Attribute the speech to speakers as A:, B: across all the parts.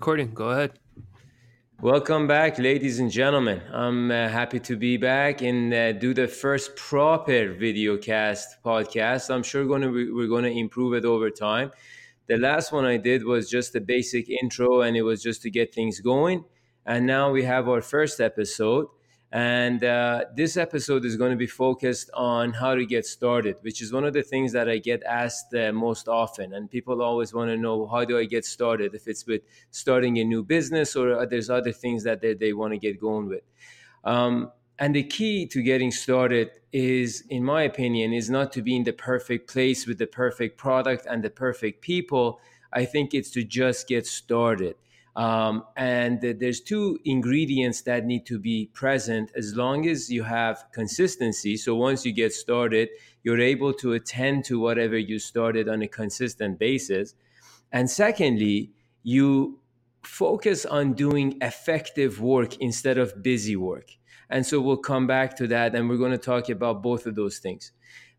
A: recording. Go ahead.
B: Welcome back, ladies and gentlemen. I'm uh, happy to be back and uh, do the first proper video cast podcast. I'm sure going to we're going to improve it over time. The last one I did was just a basic intro, and it was just to get things going. And now we have our first episode. And uh, this episode is going to be focused on how to get started, which is one of the things that I get asked uh, most often. And people always want to know how do I get started, if it's with starting a new business or there's other things that they, they want to get going with. Um, and the key to getting started is, in my opinion, is not to be in the perfect place with the perfect product and the perfect people. I think it's to just get started um, and there's two ingredients that need to be present as long as you have consistency. So once you get started, you're able to attend to whatever you started on a consistent basis. And secondly, you focus on doing effective work instead of busy work. And so we'll come back to that and we're going to talk about both of those things.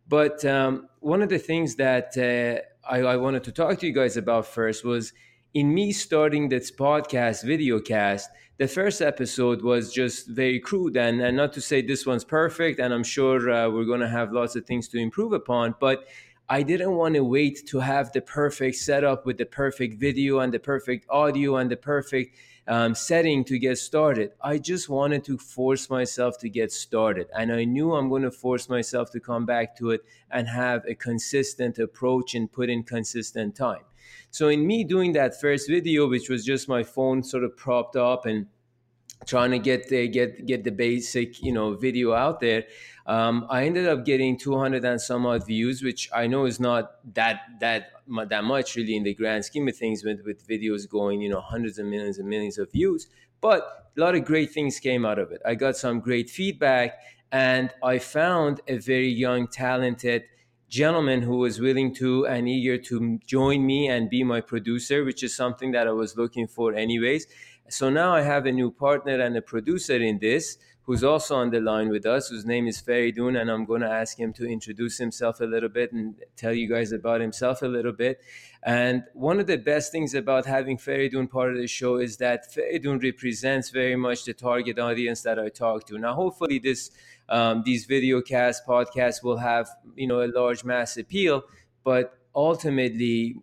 B: But um, one of the things that uh, I, I wanted to talk to you guys about first was in me starting this podcast, video cast, the first episode was just very crude. And, and not to say this one's perfect and i'm sure uh, we're going to have lots of things to improve upon but i didn't want to wait to have the perfect setup with the perfect video and the perfect audio and the perfect um, setting to get started. I just wanted to force myself to get started and i knew i'm going to force myself to come back to it and have a consistent approach and put in consistent time so in me doing that first video, which was just my phone sort of propped up and trying to get the get get the basic you know video out there um, i ended up getting 200 and some odd views which i know is not that that that much really in the grand scheme of things with with videos going you know hundreds of millions and millions of views. But a lot of great things came out of it. I got some great feedback and i found a very young talented gentleman who was willing to and eager to join me and be my producer, which is something that I was looking for anyways. So now I have a new partner and a producer in this who's also on the line with us, whose name is Feridun, and I'm going to ask him to introduce himself a little bit and tell you guys about himself a little bit. And one of the best things about having Feridun part of the show is that Feridun represents very much the target audience that I talk to. Now, hopefully, this um, these video cast podcasts will have you know a large mass appeal but ultimately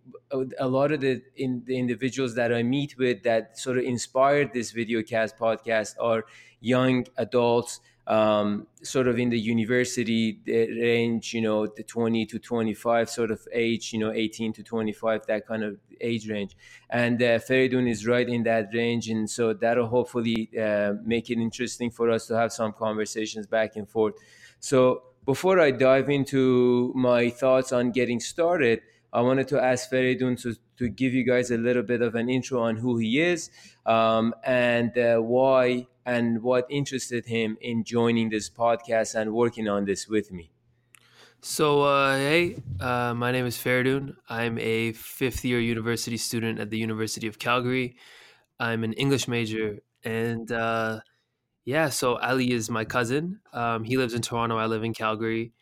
B: a lot of the, in, the individuals that i meet with that sort of inspired this video cast podcast are young adults um, sort of in the university range, you know, the 20 to 25 sort of age, you know, 18 to 25, that kind of age range. And uh, Feridun is right in that range. And so that'll hopefully uh, make it interesting for us to have some conversations back and forth. So before I dive into my thoughts on getting started, I wanted to ask Feridun to, to give you guys a little bit of an intro on who he is um, and uh, why and what interested him in joining this podcast and working on this with me.
A: So, uh, hey, uh, my name is Faridun. I'm a fifth year university student at the University of Calgary. I'm an English major. And uh, yeah, so Ali is my cousin. Um, he lives in Toronto. I live in Calgary.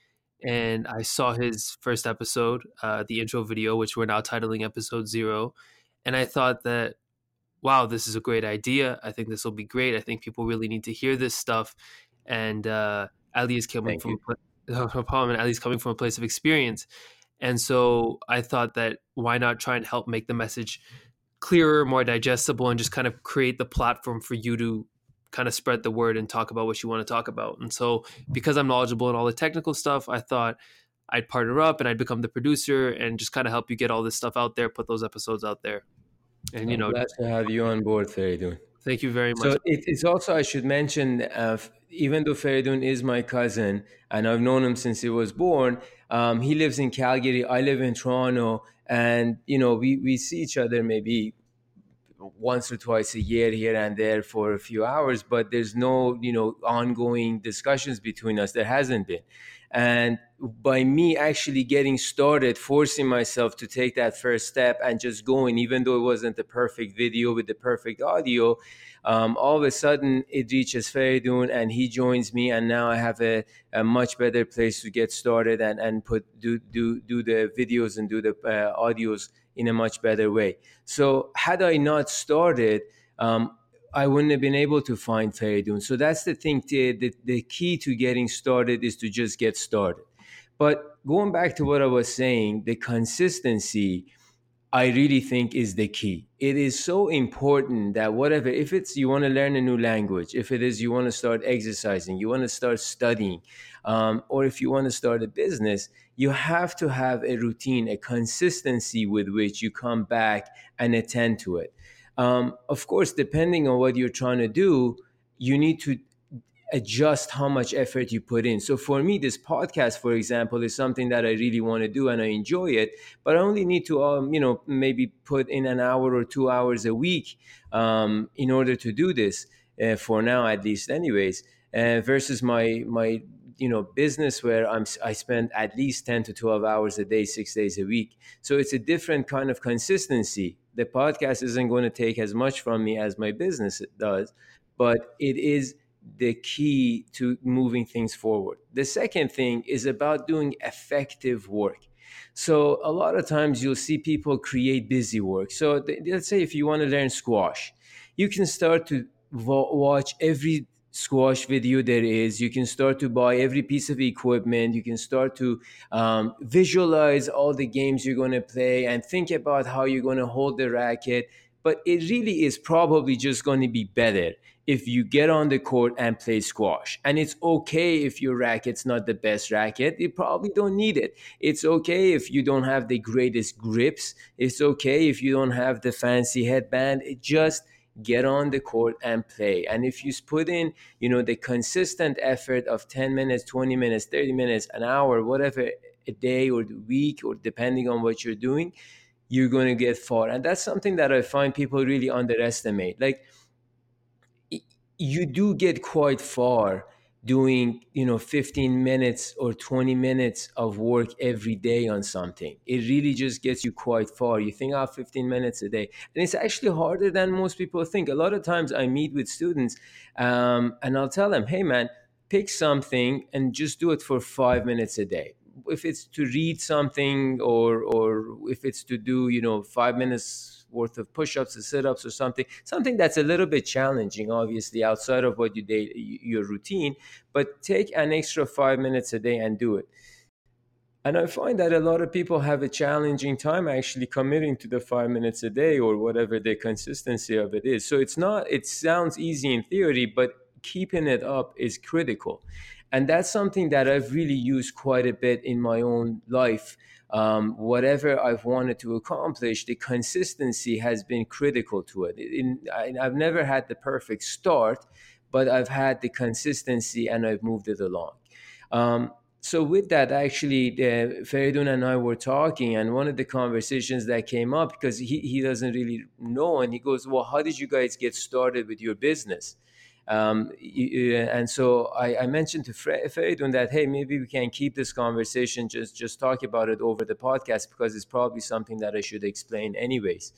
A: And I saw his first episode, uh, the intro video, which we're now titling episode zero. And I thought that wow, this is a great idea. I think this will be great. I think people really need to hear this stuff. And uh, Ali is coming Thank from no problem. And Ali's coming from a place of experience. And so I thought that why not try and help make the message clearer, more digestible, and just kind of create the platform for you to kind of spread the word and talk about what you want to talk about. And so because I'm knowledgeable in all the technical stuff, I thought I'd partner up and I'd become the producer and just kind of help you get all this stuff out there, put those episodes out there.
B: And you know, glad to have you on board, Feridun.
A: Thank you very much.
B: So it, it's also I should mention, uh, even though Feridun is my cousin and I've known him since he was born, um, he lives in Calgary. I live in Toronto, and you know we we see each other maybe once or twice a year here and there for a few hours but there's no you know ongoing discussions between us there hasn't been and by me actually getting started forcing myself to take that first step and just going even though it wasn't the perfect video with the perfect audio um, all of a sudden it reaches Feridun and he joins me and now I have a, a much better place to get started and, and put do, do do the videos and do the uh, audios in a much better way. So had I not started um, I wouldn't have been able to find Feridun. So that's the thing. The, the, the key to getting started is to just get started. But going back to what I was saying, the consistency, I really think is the key. It is so important that whatever, if it's you want to learn a new language, if it is you want to start exercising, you want to start studying, um, or if you want to start a business, you have to have a routine, a consistency with which you come back and attend to it. Um, of course, depending on what you're trying to do, you need to adjust how much effort you put in. So for me, this podcast, for example, is something that I really want to do and I enjoy it, but I only need to, um, you know, maybe put in an hour or two hours a week um, in order to do this. Uh, for now, at least, anyways. Uh, versus my my you know business where I'm I spend at least ten to twelve hours a day, six days a week. So it's a different kind of consistency the podcast isn't going to take as much from me as my business does, but it is the key to moving things forward. The second thing is about doing effective work. So a lot of times you'll see people create busy work. So th- let's say if you want to learn squash, you can start to watch every squash video there is. You can start to buy every piece of equipment. You can start to um, visualize all the games you're going to play and think about how you're going to hold the racket. But it really is probably just going to be better if you get on the court and play squash. And it's okay if your racket's not the best racket. You probably don't need it. It's okay if you don't have the greatest grips. It's okay if you don't have the fancy headband. It just get on the court and play. And if you put in you know the consistent effort of 10 minutes 20 minutes 30 minutes an hour whatever a day or the week or depending on what you're doing you're going to get far and that's something that i find people really underestimate. Like you do get quite far doing you know 15 minutes or 20 minutes of work every day on something. It really just gets you quite far. You think oh 15 minutes a day. And it's actually harder than most people think. A lot of times i meet with students um, and i'll tell them hey man pick something and just do it for five minutes a day. If it's to read something or or if it's to do you know five minutes worth of push-ups or sit-ups or something something that's a little bit challenging obviously outside of what you day your routine but take an extra five minutes a day and do it. And i find that a lot of people have a challenging time actually committing to the five minutes a day or whatever the consistency of it is. So it's not it sounds easy in theory but keeping it up is critical and that's something that i've really used quite a bit in my own life um, whatever I've wanted to accomplish, the consistency has been critical to it. In, I, I've never had the perfect start, but I've had the consistency and I've moved it along. Um, so with that, actually, uh, Feridun and I were talking, and one of the conversations that came up because he, he doesn't really know, and he goes, "Well, how did you guys get started with your business?" Um, and so I, I mentioned to Feridun that hey, maybe we can keep this conversation just just talk about it over the podcast because it's probably something that I should explain anyways.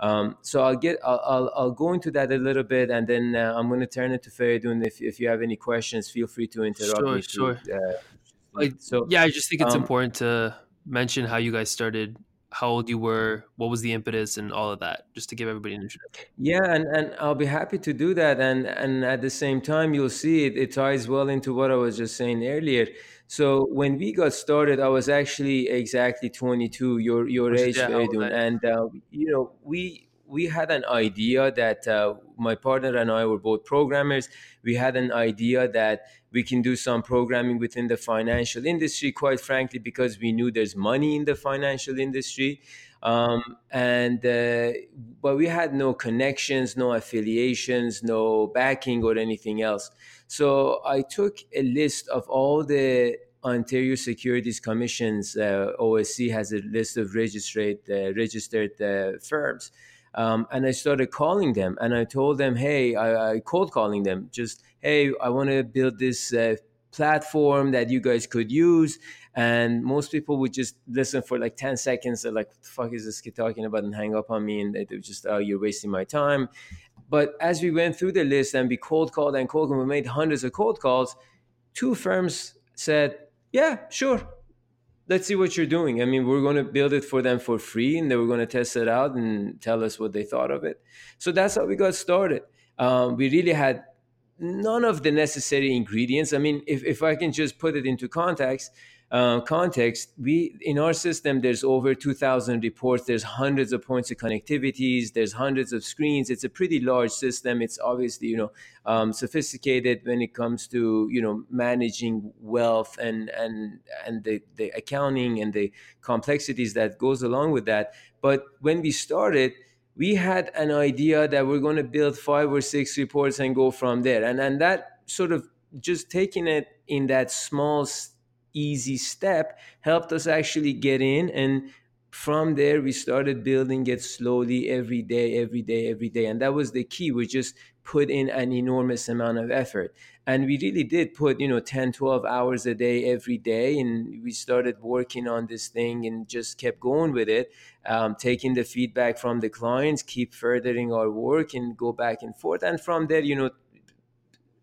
B: Um, so I'll get I'll, I'll, I'll go into that a little bit, and then uh, I'm going to turn it to Feridun. If if you have any questions, feel free to interrupt
A: sure,
B: me.
A: Sure, sure. Uh, so yeah, I just think it's um, important to mention how you guys started how old you were, what was the impetus, and all of that, just to give everybody an introduction.
B: Yeah, and, and I'll be happy to do that. And and at the same time, you'll see it, it ties well into what I was just saying earlier. So when we got started, I was actually exactly 22, your your age, yeah, and uh, you know we we had an idea that uh, my partner and I were both programmers. We had an idea that we can do some programming within the financial industry, quite frankly, because we knew there's money in the financial industry. Um, and uh, but we had no connections, no affiliations, no backing or anything else. So I took a list of all the Ontario Securities Commission's uh, OSC has a list of registered uh, registered uh, firms um, and I started calling them and I told them, hey, I, I cold calling them, just, hey, I want to build this uh, platform that you guys could use and most people would just listen for like 10 seconds. They're like what the fuck is this kid talking about? and hang up on me and they just oh you're wasting my time. But as we went through the list and we cold called and cold called we made hundreds of cold calls two firms said yeah sure let's see what you're doing. I mean we're going to build it for them for free and they were going to test it out and tell us what they thought of it. So that's how we got started. Um, we really had none of the necessary ingredients. I mean if, if i can just put it into context uh, context, we in our system there's over 2,000 reports. There's hundreds of points of connectivities. There's hundreds of screens. It's a pretty large system. It's obviously you know um, sophisticated when it comes to you know managing wealth and and and the, the accounting and the complexities that goes along with that. But when we started, we had an idea that we're going to build five or six reports and go from there. And and that sort of just taking it in that small easy step helped us actually get in and from there we started building it slowly every day every day every day. And that was the key. We just put in an enormous amount of effort. And we really did put you know 10 12 hours a day every day. And we started working on this thing and just kept going with it um, taking the feedback from the clients keep furthering our work and go back and forth. And from there you know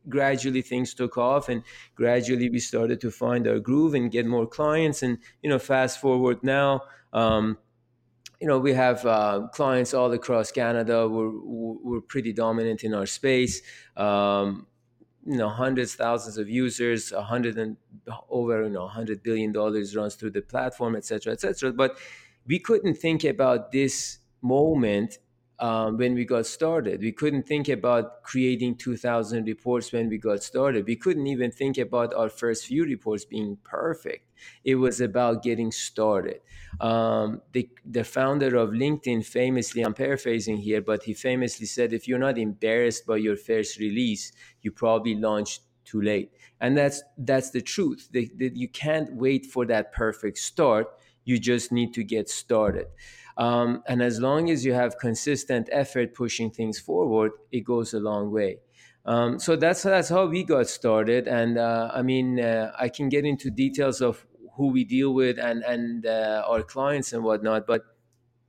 B: gradually things took off and gradually we started to find our groove and get more clients. And you know fast forward now um, you know we have uh, clients all across canada. We're, we're pretty dominant in our space. Um, you know hundreds thousands of users a hundred and over you know 100 billion dollars runs through the platform etc etc but we couldn't think about this moment um, when we got started. We couldn't think about creating 2,000 reports when we got started. We couldn't even think about our first few reports being perfect. It was about getting started. Um, the, the founder of LinkedIn famously, I'm paraphrasing here, but he famously said, if you're not embarrassed by your first release, you probably launched too late. And that's, that's the truth. The, you can't wait for that perfect start. You just need to get started. Um, and as long as you have consistent effort pushing things forward, it goes a long way. Um, so that's that's how we got started. And uh, I mean, uh, I can get into details of who we deal with and and uh, our clients and whatnot, but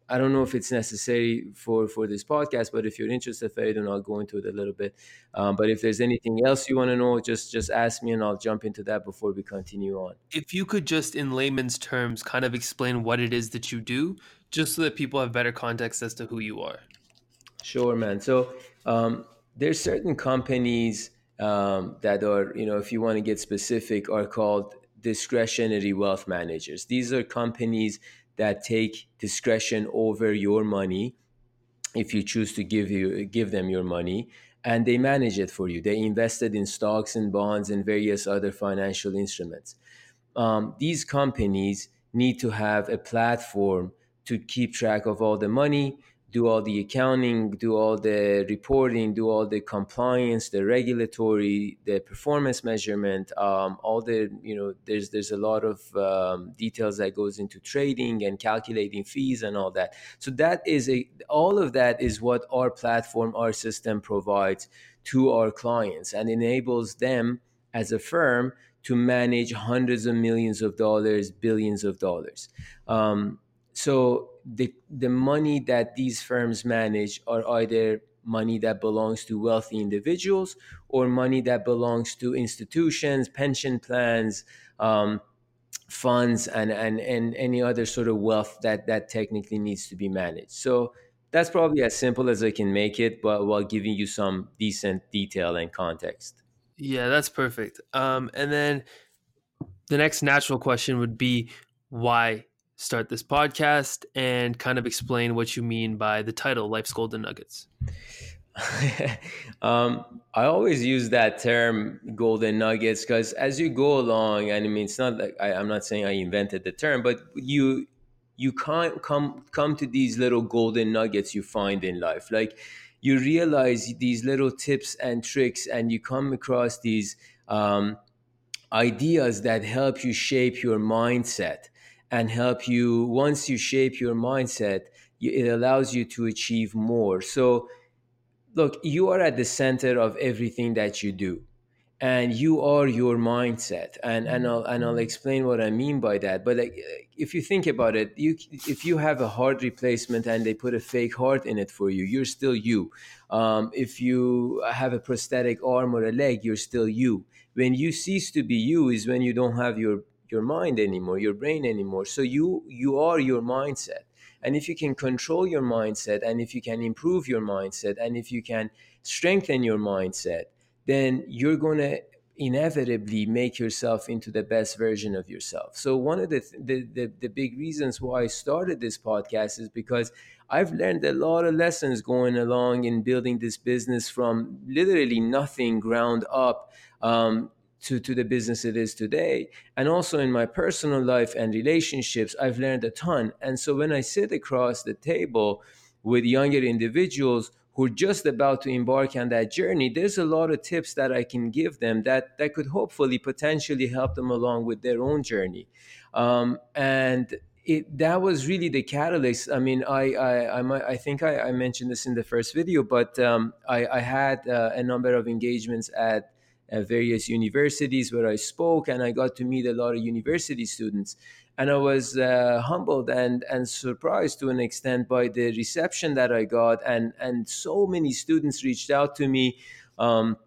B: I don't know if it's necessary for for this podcast, but if you're interested, Faridun, I'll go into it a little bit. Um, but if there's anything else you want to know, just just ask me, and I'll jump into that before we continue on.
A: If you could just, in layman's terms, kind of explain what it is that you do, just so that people have better context as to who you are.
B: Sure, man. So um, there's certain companies um, that are, you know, if you want to get specific, are called discretionary wealth managers. These are companies that take discretion over your money if you choose to give you give them your money and they manage it for you they invested in stocks and bonds and various other financial instruments um, these companies need to have a platform to keep track of all the money do all the accounting, do all the reporting, do all the compliance, the regulatory, the performance measurement, um, all the you know there's there's a lot of um, details that goes into trading and calculating fees and all that. So that is a all of that is what our platform, our system provides to our clients and enables them as a firm to manage hundreds of millions of dollars, billions of dollars. Um, so the the money that these firms manage are either money that belongs to wealthy individuals or money that belongs to institutions, pension plans, um, funds, and, and and any other sort of wealth that that technically needs to be managed. So that's probably as simple as I can make it, but while giving you some decent detail and context.
A: Yeah, that's perfect. Um, and then the next natural question would be why start this podcast and kind of explain what you mean by the title Life's Golden Nuggets.
B: um, I always use that term golden nuggets because as you go along, and I mean, it's not like I, am not saying I invented the term, but you you can't come come to these little golden nuggets you find in life. Like you realize these little tips and tricks, and you come across these um, ideas that help you shape your mindset and help you once you shape your mindset it allows you to achieve more. So look you are at the center of everything that you do and you are your mindset and and I'll and I'll explain what I mean by that. But like, if you think about it you if you have a heart replacement and they put a fake heart in it for you you're still you. Um, if you have a prosthetic arm or a leg you're still you. When you cease to be you is when you don't have your your mind anymore your brain anymore so you you are your mindset and if you can control your mindset and if you can improve your mindset and if you can strengthen your mindset then you're going to inevitably make yourself into the best version of yourself. So one of the, the, the the big reasons why I started this podcast is because I've learned a lot of lessons going along in building this business from literally nothing ground up um, to, to the business it is today. And also in my personal life and relationships, I've learned a ton. And so when I sit across the table with younger individuals who are just about to embark on that journey, there's a lot of tips that I can give them that that could hopefully potentially help them along with their own journey. Um, and it, that was really the catalyst. I mean, I I, I, I think I, I, mentioned this in the first video, but um, I, had uh, a number of engagements at uh, various universities where I spoke, and I got to meet a lot of university students and I was uh, humbled and and surprised to an extent by the reception that I got, and and so many students reached out to me. Um,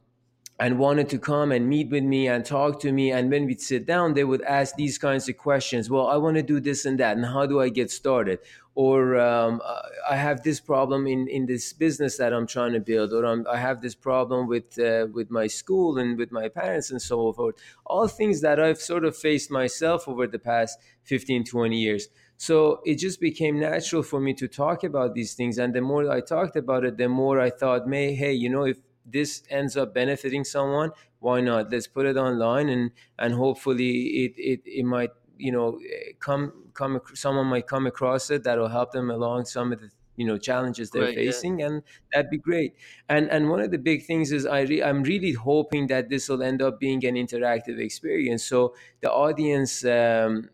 B: and wanted to come and meet with me and talk to me. And when we'd sit down, they would ask these kinds of questions. Well, I want to do this and that, and how do I get started? Or um, I have this problem in, in this business that I'm trying to build, or I'm, i have this problem with uh, with my school and with my parents and so forth. All things that I've sort of faced myself over the past 15, 20 years. So it just became natural for me to talk about these things. And the more I talked about it, the more I thought, may, hey, you know, if this ends up benefiting someone, why not? Let's put it online and and hopefully it it, it might you know come come someone might come across it that'll help them along some of the you know challenges they're right, facing yeah. and that'd be great and and one of the big things is i re- i'm really hoping that this will end up being an interactive experience so the audience um,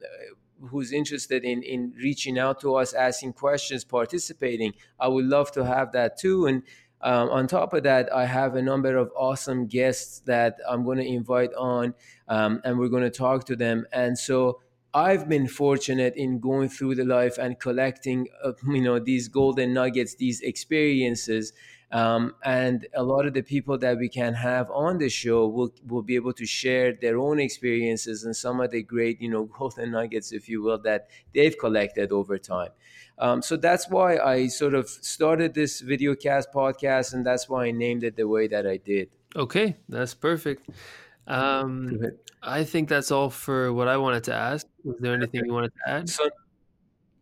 B: who's interested in in reaching out to us asking questions participating i would love to have that too and um, on top of that, I have a number of awesome guests that I'm going to invite on, um, and we're going to talk to them. And so I've been fortunate in going through the life and collecting, uh, you know, these golden nuggets, these experiences. Um, and a lot of the people that we can have on the show will will be able to share their own experiences and some of the great, you know, golden nuggets, if you will, that they've collected over time. Um, so that's why I sort of started this video cast podcast, and that's why I named it the way that I did.
A: Okay, that's perfect. Um, I think that's all for what I wanted to ask. Was there anything you wanted to add?
B: So,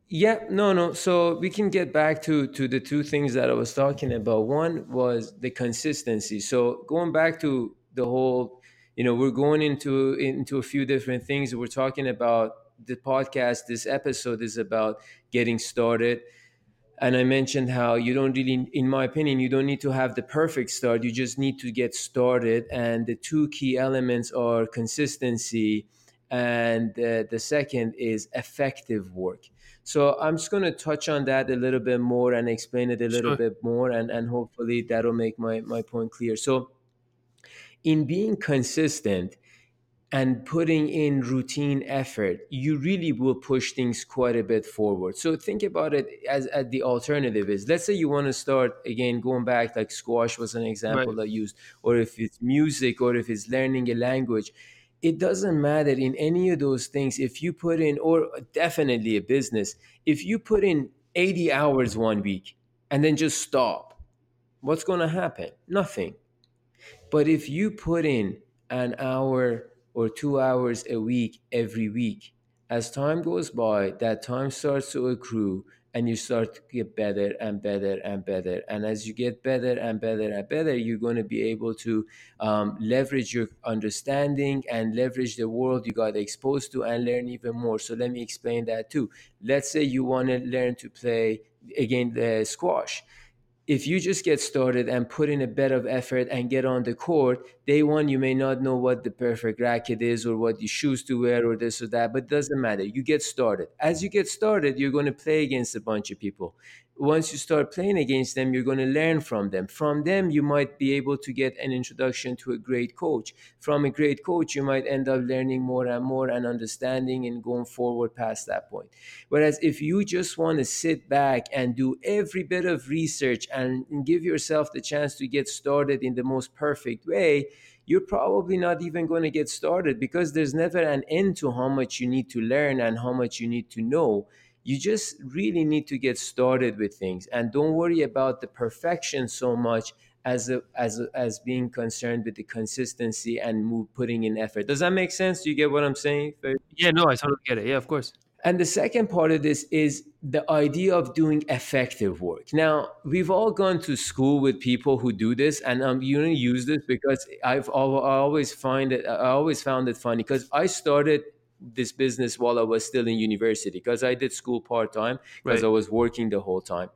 B: yeah, no, no. So we can get back to to the two things that I was talking about. One was the consistency. So going back to the whole, you know, we're going into into a few different things. We're talking about the podcast, this episode is about getting started. And I mentioned how you don't really, in my opinion, you don't need to have the perfect start. You just need to get started. And the two key elements are consistency, and uh, the second is effective work. So I'm just going to touch on that a little bit more and explain it a little sure. bit more, and, and hopefully that'll make my, my point clear. So, in being consistent, and putting in routine effort, you really will push things quite a bit forward. So think about it as, as the alternative is let's say you want to start again going back like squash was an example right. I used, or if it's music or if it's learning a language. It doesn't matter in any of those things if you put in, or definitely a business, if you put in 80 hours one week and then just stop, what's going to happen? Nothing. But if you put in an hour or two hours a week every week. As time goes by, that time starts to accrue and you start to get better and better and better. And as you get better and better and better, you're going to be able to um, leverage your understanding and leverage the world you got exposed to and learn even more. So let me explain that too. Let's say you want to learn to play again the squash if you just get started and put in a bit of effort and get on the court, day one you may not know what the perfect racket is or what you shoes to wear or this or that but it doesn't matter. You get started. As you get started you're going to play against a bunch of people once you start playing against them, you're going to learn from them. From them, you might be able to get an introduction to a great coach. From a great coach, you might end up learning more and more and understanding and going forward past that point. Whereas if you just want to sit back and do every bit of research and give yourself the chance to get started in the most perfect way, you're probably not even going to get started because there's never an end to how much you need to learn and how much you need to know you just really need to get started with things and don't worry about the perfection so much as a, as a, as being concerned with the consistency and move, putting in effort. Does that make sense? Do you get what I'm saying?
A: Yeah, no, I totally get it. Yeah, of course.
B: And the second part of this is the idea of doing effective work. Now, we've all gone to school with people who do this, and I'm going to use this because I've always find it. I always found it funny because I started this business while I was still in university because I did school part time because right. I was working the whole time.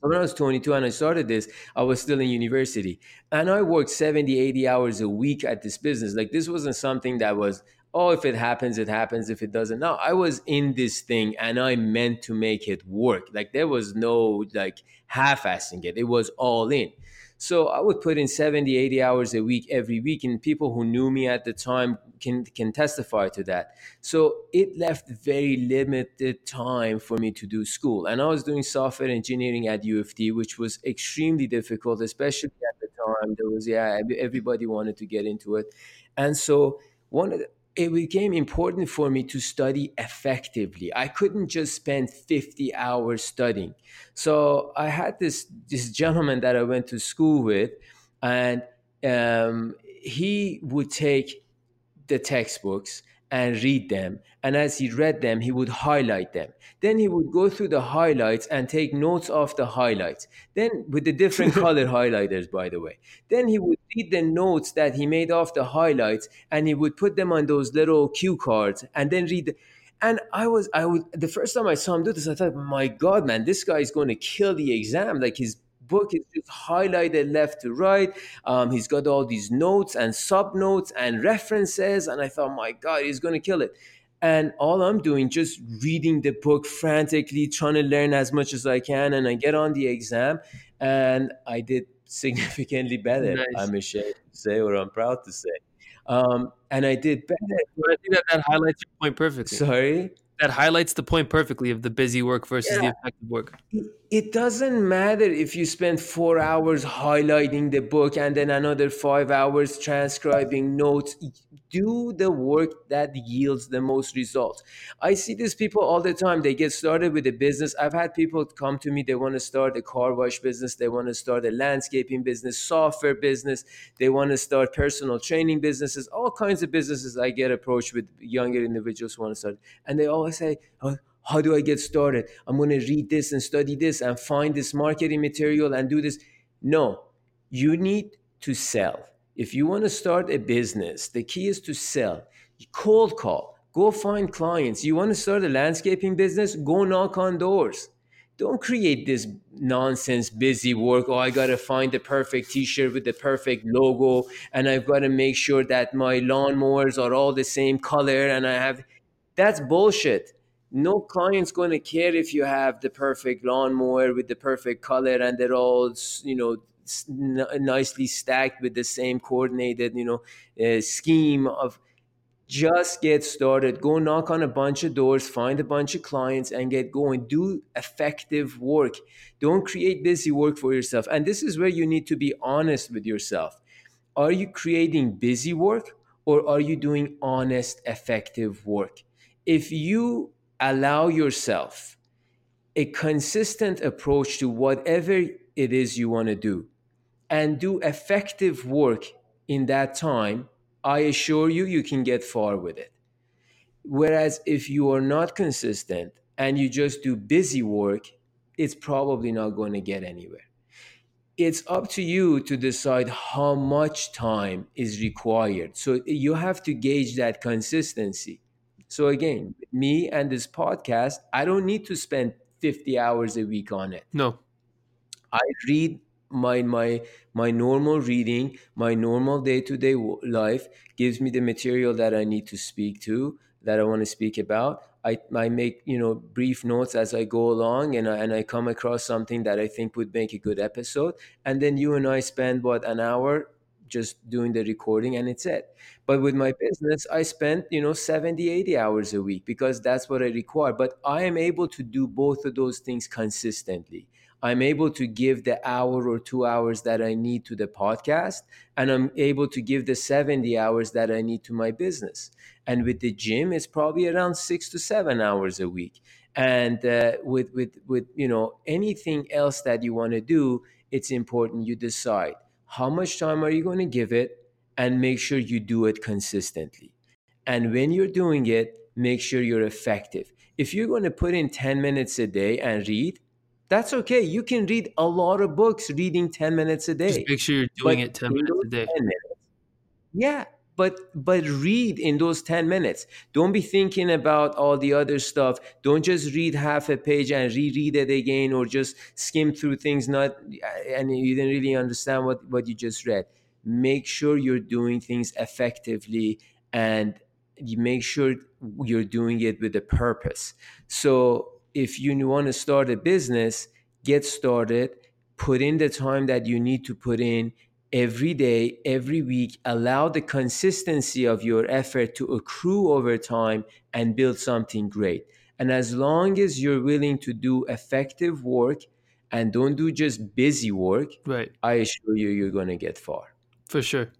B: So when I was 22 and I started this, I was still in university and I worked 70, 80 hours a week at this business. Like this wasn't something that was, oh, if it happens, it happens. If it doesn't, no, I was in this thing and I meant to make it work. Like there was no like half assing it, it was all in. So I would put in 70, 80 hours a week every week, and people who knew me at the time can can testify to that. So it left very limited time for me to do school. And I was doing software engineering at U of T, which was extremely difficult, especially at the time. There was yeah, everybody wanted to get into it. And so one of the it became important for me to study effectively. I couldn't just spend 50 hours studying. So I had this this gentleman that I went to school with, and um, he would take the textbooks and read them. And as he read them, he would highlight them. Then he would go through the highlights and take notes of the highlights. Then, with the different color highlighters, by the way. Then he would read the notes that he made off the highlights and he would put them on those little cue cards and then read. The, and I was, I would, the first time I saw him do this, I thought, my God, man, this guy is going to kill the exam. Like his book is just highlighted left to right. Um, he's got all these notes and sub notes and references. And I thought, my God, he's going to kill it. And all I'm doing, just reading the book frantically, trying to learn as much as I can. And I get on the exam and I did significantly better, nice. I'm ashamed to say, or I'm proud to say. Um, and I did better.
A: But I think that that highlights your point perfectly.
B: Sorry?
A: That highlights the point perfectly of the busy work versus yeah. the effective work
B: it doesn't matter if you spend four hours highlighting the book and then another five hours transcribing notes. Do the work that yields the most results. I see these people all the time. They get started with a business. I've had people come to me, they want to start a car wash business, they want to start a landscaping business, software business, they want to start personal training businesses, all kinds of businesses. I get approached with younger individuals who want to start. And they always say, oh, how do I get started? I'm going to read this and study this and find this marketing material and do this. No, you need to sell. If you want to start a business, the key is to sell. Cold call, go find clients. You want to start a landscaping business? Go knock on doors. Don't create this nonsense busy work. Oh, I got to find the perfect t shirt with the perfect logo, and I've got to make sure that my lawnmowers are all the same color, and I have. That's bullshit no client's going to care if you have the perfect lawnmower with the perfect color and they're all you know n- nicely stacked with the same coordinated you know uh, scheme of just get started go knock on a bunch of doors find a bunch of clients and get going. Do effective work. Don't create busy work for yourself. And this is where you need to be honest with yourself. Are you creating busy work or are you doing honest effective work? If you allow yourself a consistent approach to whatever it is you want to do and do effective work in that time, I assure you, you can get far with it. Whereas if you are not consistent and you just do busy work, it's probably not going to get anywhere. It's up to you to decide how much time is required. So you have to gauge that consistency. So again, me and this podcast, I don't need to spend 50 hours a week on it.
A: No.
B: I read my my my normal reading my normal day-to-day life gives me the material that i need to speak to that i want to speak about. I, I make you know brief notes as I go along and I, and I come across something that I think would make a good episode. And then you and I spend what an hour just doing the recording and it's it. But with my business I spend you know 70 80 hours a week because that's what I require. But I am able to do both of those things consistently I'm able to give the hour or two hours that I need to the podcast, and I'm able to give the 70 hours that I need to my business. And with the gym, it's probably around six to seven hours a week. And uh, with with with you know anything else that you want to do, it's important you decide how much time are you going to give it, and make sure you do it consistently. And when you're doing it, make sure you're effective. If you're going to put in 10 minutes a day and read, that's okay. You can read a lot of books reading 10 minutes a day.
A: Just make sure you're doing it 10 minutes a day.
B: Minutes, yeah, but but read in those 10 minutes. Don't be thinking about all the other stuff. Don't just read half a page and reread it again or just skim through things not and you didn't really understand what what you just read. Make sure you're doing things effectively and you make sure you're doing it with a purpose. So if you want to start a business, get started, put in the time that you need to put in every day, every week. Allow the consistency of your effort to accrue over time and build something great. And as long as you're willing to do effective work and don't do just busy work,
A: right.
B: I assure you, you're going to get far.
A: For sure.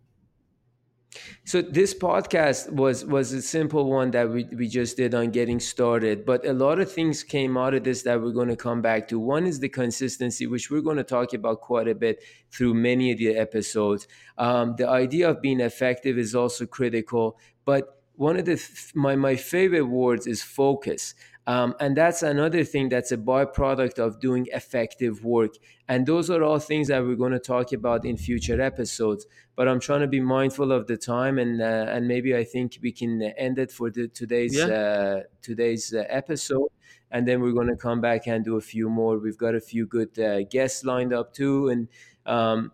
B: So this podcast was was a simple one that we, we just did on getting started, but a lot of things came out of this that we're going to come back to. One is the consistency, which we're going to talk about quite a bit through many of the episodes. Um, the idea of being effective is also critical, but one of the my my favorite words is focus. Um, and that's another thing that's a byproduct of doing effective work. And those are all things that we're going to talk about in future episodes. But I'm trying to be mindful of the time, and uh, and maybe I think we can end it for the today's yeah. uh, today's uh, episode, and then we're going to come back and do a few more. We've got a few good uh, guests lined up too, and. Um,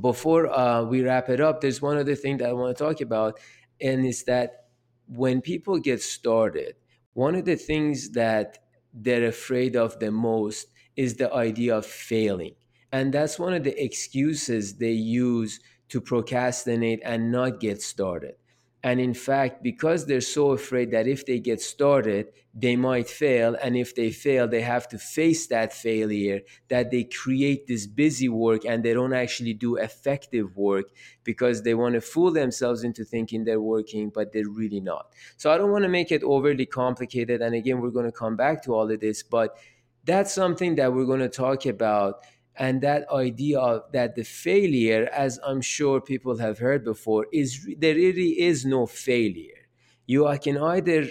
B: before uh, we wrap it up, there's one other thing that I want to talk about, and it's that when people get started, one of the things that they're afraid of the most is the idea of failing. And that's one of the excuses they use to procrastinate and not get started. And in fact, because they're so afraid that if they get started, they might fail. And if they fail, they have to face that failure, that they create this busy work and they don't actually do effective work because they want to fool themselves into thinking they're working, but they're really not. So I don't want to make it overly complicated. And again, we're going to come back to all of this, but that's something that we're going to talk about and that idea of that the failure as i'm sure people have heard before is there really is no failure. You can either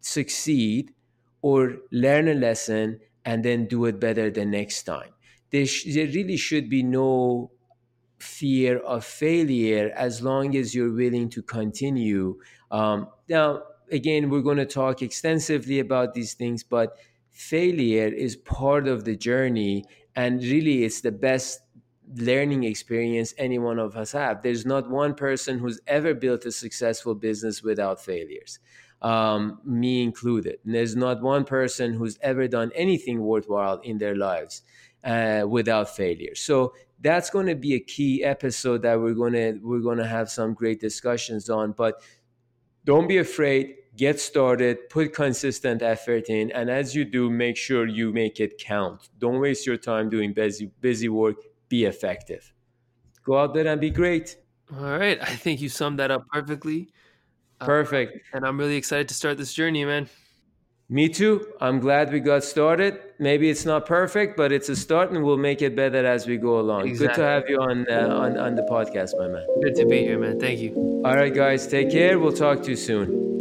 B: succeed or learn a lesson and then do it better the next time. There, sh- there really should be no fear of failure as long as you're willing to continue. Um, now again we're going to talk extensively about these things but failure is part of the journey and really it's the best learning experience any one of us have. There's not one person who's ever built a successful business without failures um, me included. And there's not one person who's ever done anything worthwhile in their lives uh, without failure. So that's going to be a key episode that we're going to we're going to have some great discussions on. But don't be afraid get started, put consistent effort in, and as you do, make sure you make it count. Don't waste your time doing busy busy work. Be effective. Go out there and be great.
A: All right, I think you summed that up perfectly.
B: Uh, Perfect.
A: Uh, and I'm really excited to start this journey, man.
B: Me too. I'm glad we got started. Maybe it's not perfect, but it's a start, and we'll make it better as we go along. Exactly. Good to have you on, uh, on on the podcast, my man.
A: Good to be here, man. Thank you.
B: All right, guys. Take care. We'll talk to you soon.